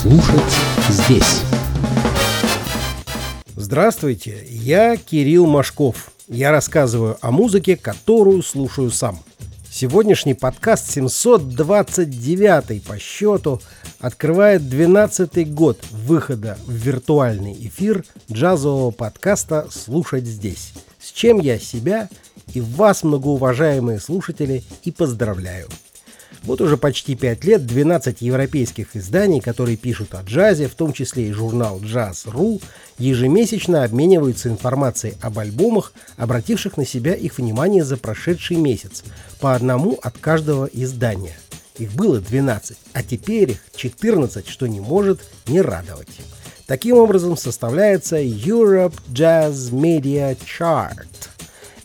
слушать здесь. Здравствуйте, я Кирилл Машков. Я рассказываю о музыке, которую слушаю сам. Сегодняшний подкаст 729 по счету открывает 12-й год выхода в виртуальный эфир джазового подкаста «Слушать здесь», с чем я себя и вас, многоуважаемые слушатели, и поздравляю. Вот уже почти пять лет 12 европейских изданий, которые пишут о джазе, в том числе и журнал Jazz.ru, ежемесячно обмениваются информацией об альбомах, обративших на себя их внимание за прошедший месяц, по одному от каждого издания. Их было 12, а теперь их 14, что не может не радовать. Таким образом составляется Europe Jazz Media Chart –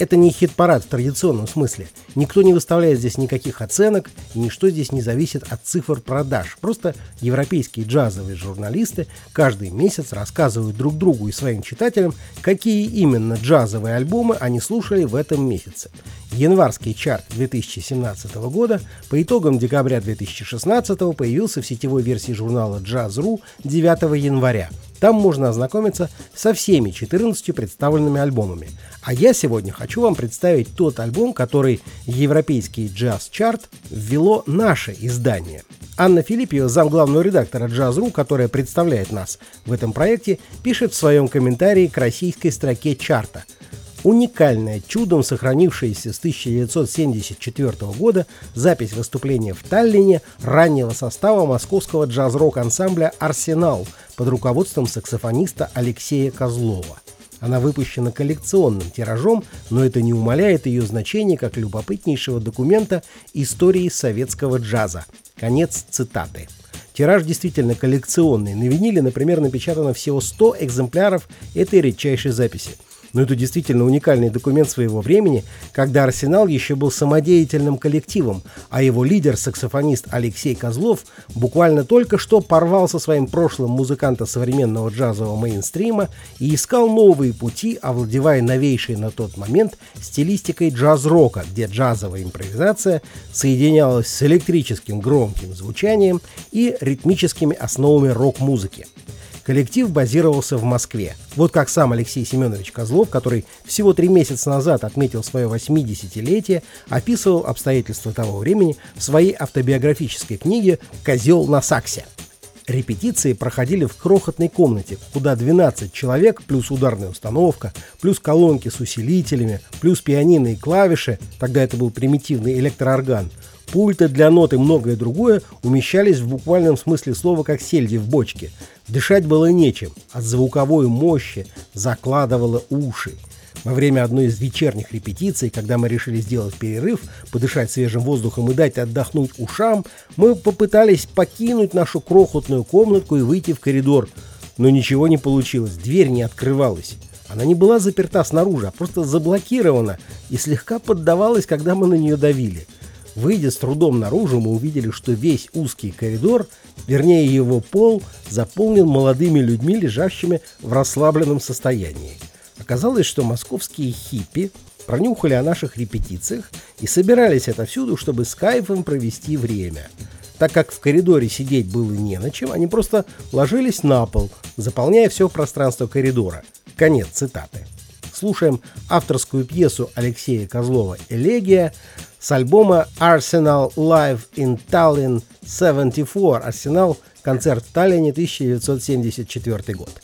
это не хит-парад в традиционном смысле. Никто не выставляет здесь никаких оценок, и ничто здесь не зависит от цифр продаж. Просто европейские джазовые журналисты каждый месяц рассказывают друг другу и своим читателям, какие именно джазовые альбомы они слушали в этом месяце. Январский чарт 2017 года по итогам декабря 2016 появился в сетевой версии журнала Jazz.ru 9 января. Там можно ознакомиться со всеми 14 представленными альбомами. А я сегодня хочу вам представить тот альбом, который европейский джаз-чарт ввело наше издание. Анна Филиппио, замглавного редактора Jazz.ru, которая представляет нас в этом проекте, пишет в своем комментарии к российской строке чарта – Уникальная, чудом сохранившаяся с 1974 года запись выступления в Таллине раннего состава московского джаз-рок ансамбля «Арсенал» под руководством саксофониста Алексея Козлова. Она выпущена коллекционным тиражом, но это не умаляет ее значение как любопытнейшего документа истории советского джаза. Конец цитаты. Тираж действительно коллекционный. На виниле, например, напечатано всего 100 экземпляров этой редчайшей записи – но это действительно уникальный документ своего времени, когда «Арсенал» еще был самодеятельным коллективом, а его лидер, саксофонист Алексей Козлов, буквально только что порвал со своим прошлым музыканта современного джазового мейнстрима и искал новые пути, овладевая новейшей на тот момент стилистикой джаз-рока, где джазовая импровизация соединялась с электрическим громким звучанием и ритмическими основами рок-музыки. Коллектив базировался в Москве. Вот как сам Алексей Семенович Козлов, который всего три месяца назад отметил свое 80-летие, описывал обстоятельства того времени в своей автобиографической книге «Козел на саксе». Репетиции проходили в крохотной комнате, куда 12 человек, плюс ударная установка, плюс колонки с усилителями, плюс пианино и клавиши, тогда это был примитивный электроорган, пульты для нот и многое другое умещались в буквальном смысле слова как сельди в бочке. Дышать было нечем, от звуковой мощи закладывало уши. Во время одной из вечерних репетиций, когда мы решили сделать перерыв, подышать свежим воздухом и дать отдохнуть ушам, мы попытались покинуть нашу крохотную комнатку и выйти в коридор. Но ничего не получилось, дверь не открывалась. Она не была заперта снаружи, а просто заблокирована и слегка поддавалась, когда мы на нее давили – Выйдя с трудом наружу, мы увидели, что весь узкий коридор, вернее его пол, заполнен молодыми людьми, лежащими в расслабленном состоянии. Оказалось, что московские хиппи пронюхали о наших репетициях и собирались отовсюду, чтобы с кайфом провести время. Так как в коридоре сидеть было не на чем, они просто ложились на пол, заполняя все пространство коридора. Конец цитаты. Слушаем авторскую пьесу Алексея Козлова «Элегия», с альбома Arsenal Live in Tallinn 74. Арсенал. Концерт в Таллине 1974 год.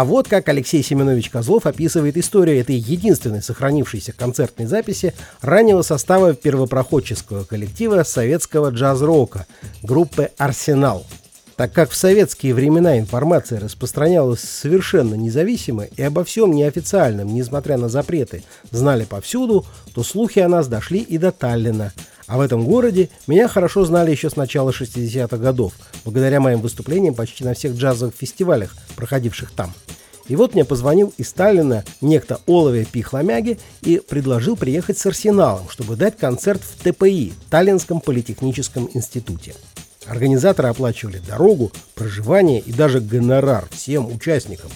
А вот как Алексей Семенович Козлов описывает историю этой единственной сохранившейся концертной записи раннего состава первопроходческого коллектива советского джаз-рока группы «Арсенал». Так как в советские времена информация распространялась совершенно независимо и обо всем неофициальном, несмотря на запреты, знали повсюду, то слухи о нас дошли и до Таллина. А в этом городе меня хорошо знали еще с начала 60-х годов, благодаря моим выступлениям почти на всех джазовых фестивалях, проходивших там. И вот мне позвонил из Сталина некто Олове Пихломяги и предложил приехать с Арсеналом, чтобы дать концерт в ТПИ, Таллинском политехническом институте. Организаторы оплачивали дорогу, проживание и даже гонорар всем участникам.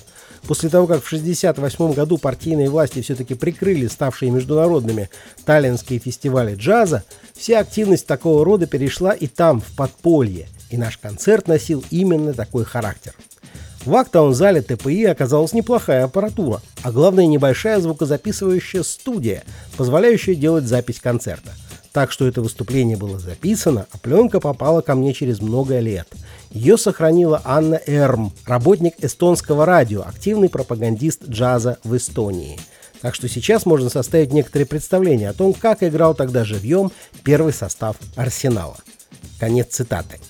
После того, как в 1968 году партийные власти все-таки прикрыли ставшие международными таллинские фестивали джаза, вся активность такого рода перешла и там, в подполье, и наш концерт носил именно такой характер. В актовом-зале ТПИ оказалась неплохая аппаратура, а главное небольшая звукозаписывающая студия, позволяющая делать запись концерта – так что это выступление было записано, а пленка попала ко мне через много лет. Ее сохранила Анна Эрм, работник эстонского радио, активный пропагандист джаза в Эстонии. Так что сейчас можно составить некоторые представления о том, как играл тогда живьем первый состав «Арсенала». Конец цитаты.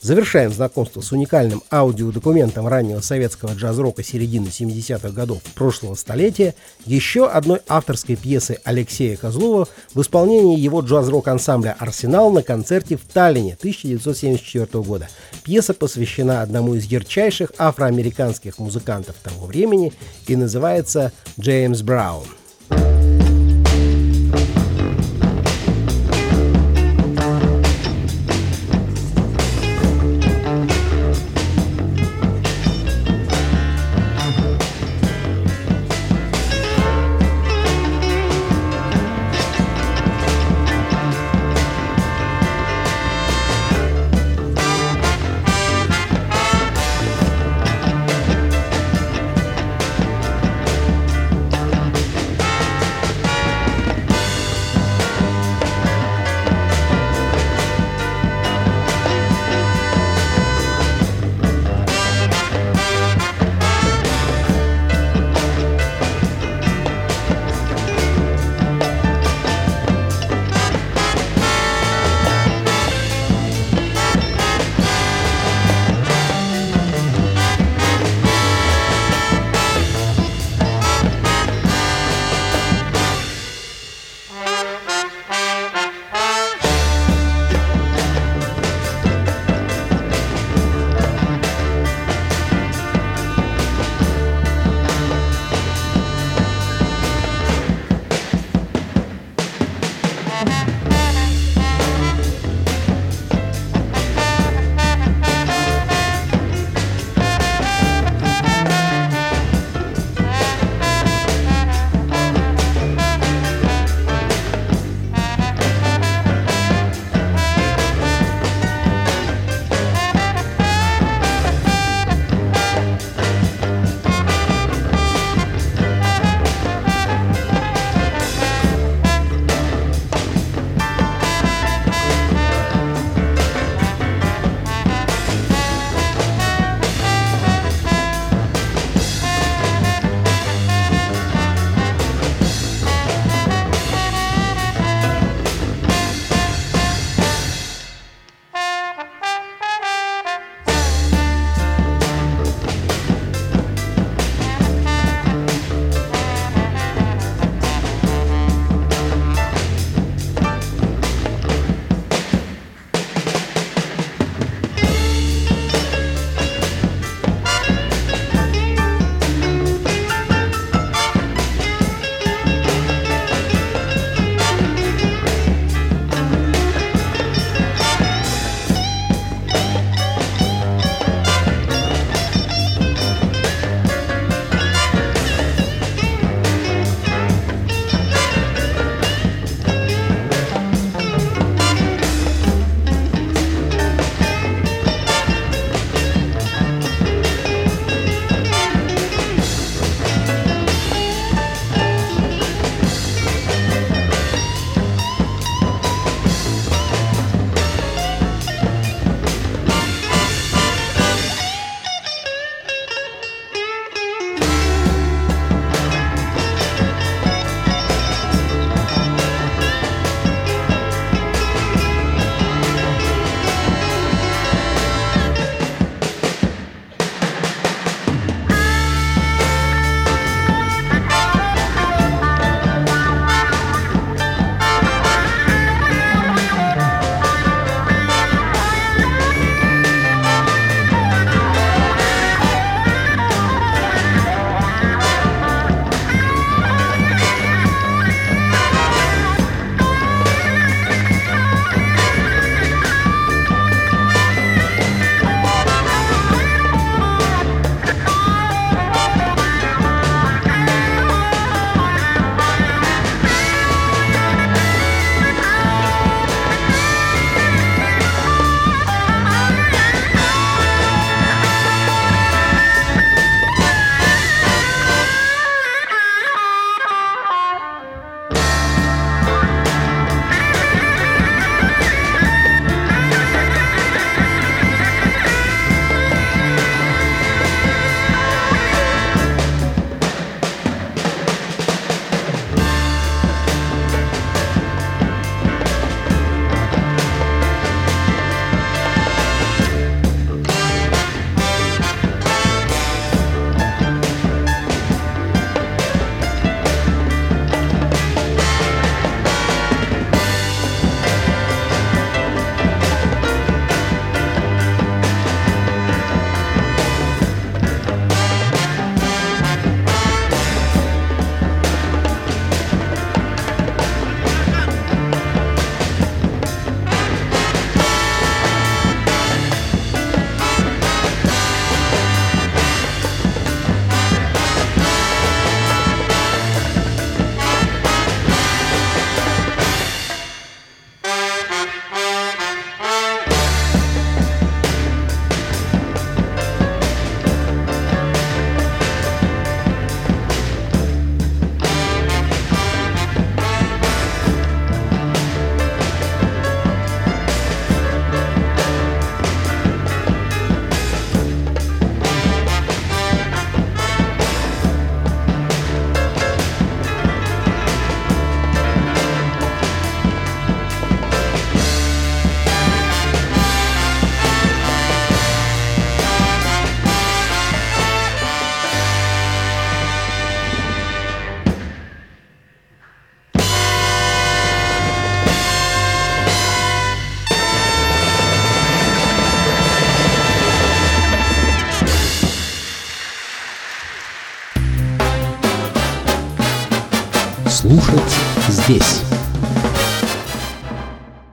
Завершаем знакомство с уникальным аудиодокументом раннего советского джаз-рока середины 70-х годов прошлого столетия еще одной авторской пьесы Алексея Козлова в исполнении его джаз-рок ансамбля «Арсенал» на концерте в Таллине 1974 года. Пьеса посвящена одному из ярчайших афроамериканских музыкантов того времени и называется «Джеймс Браун».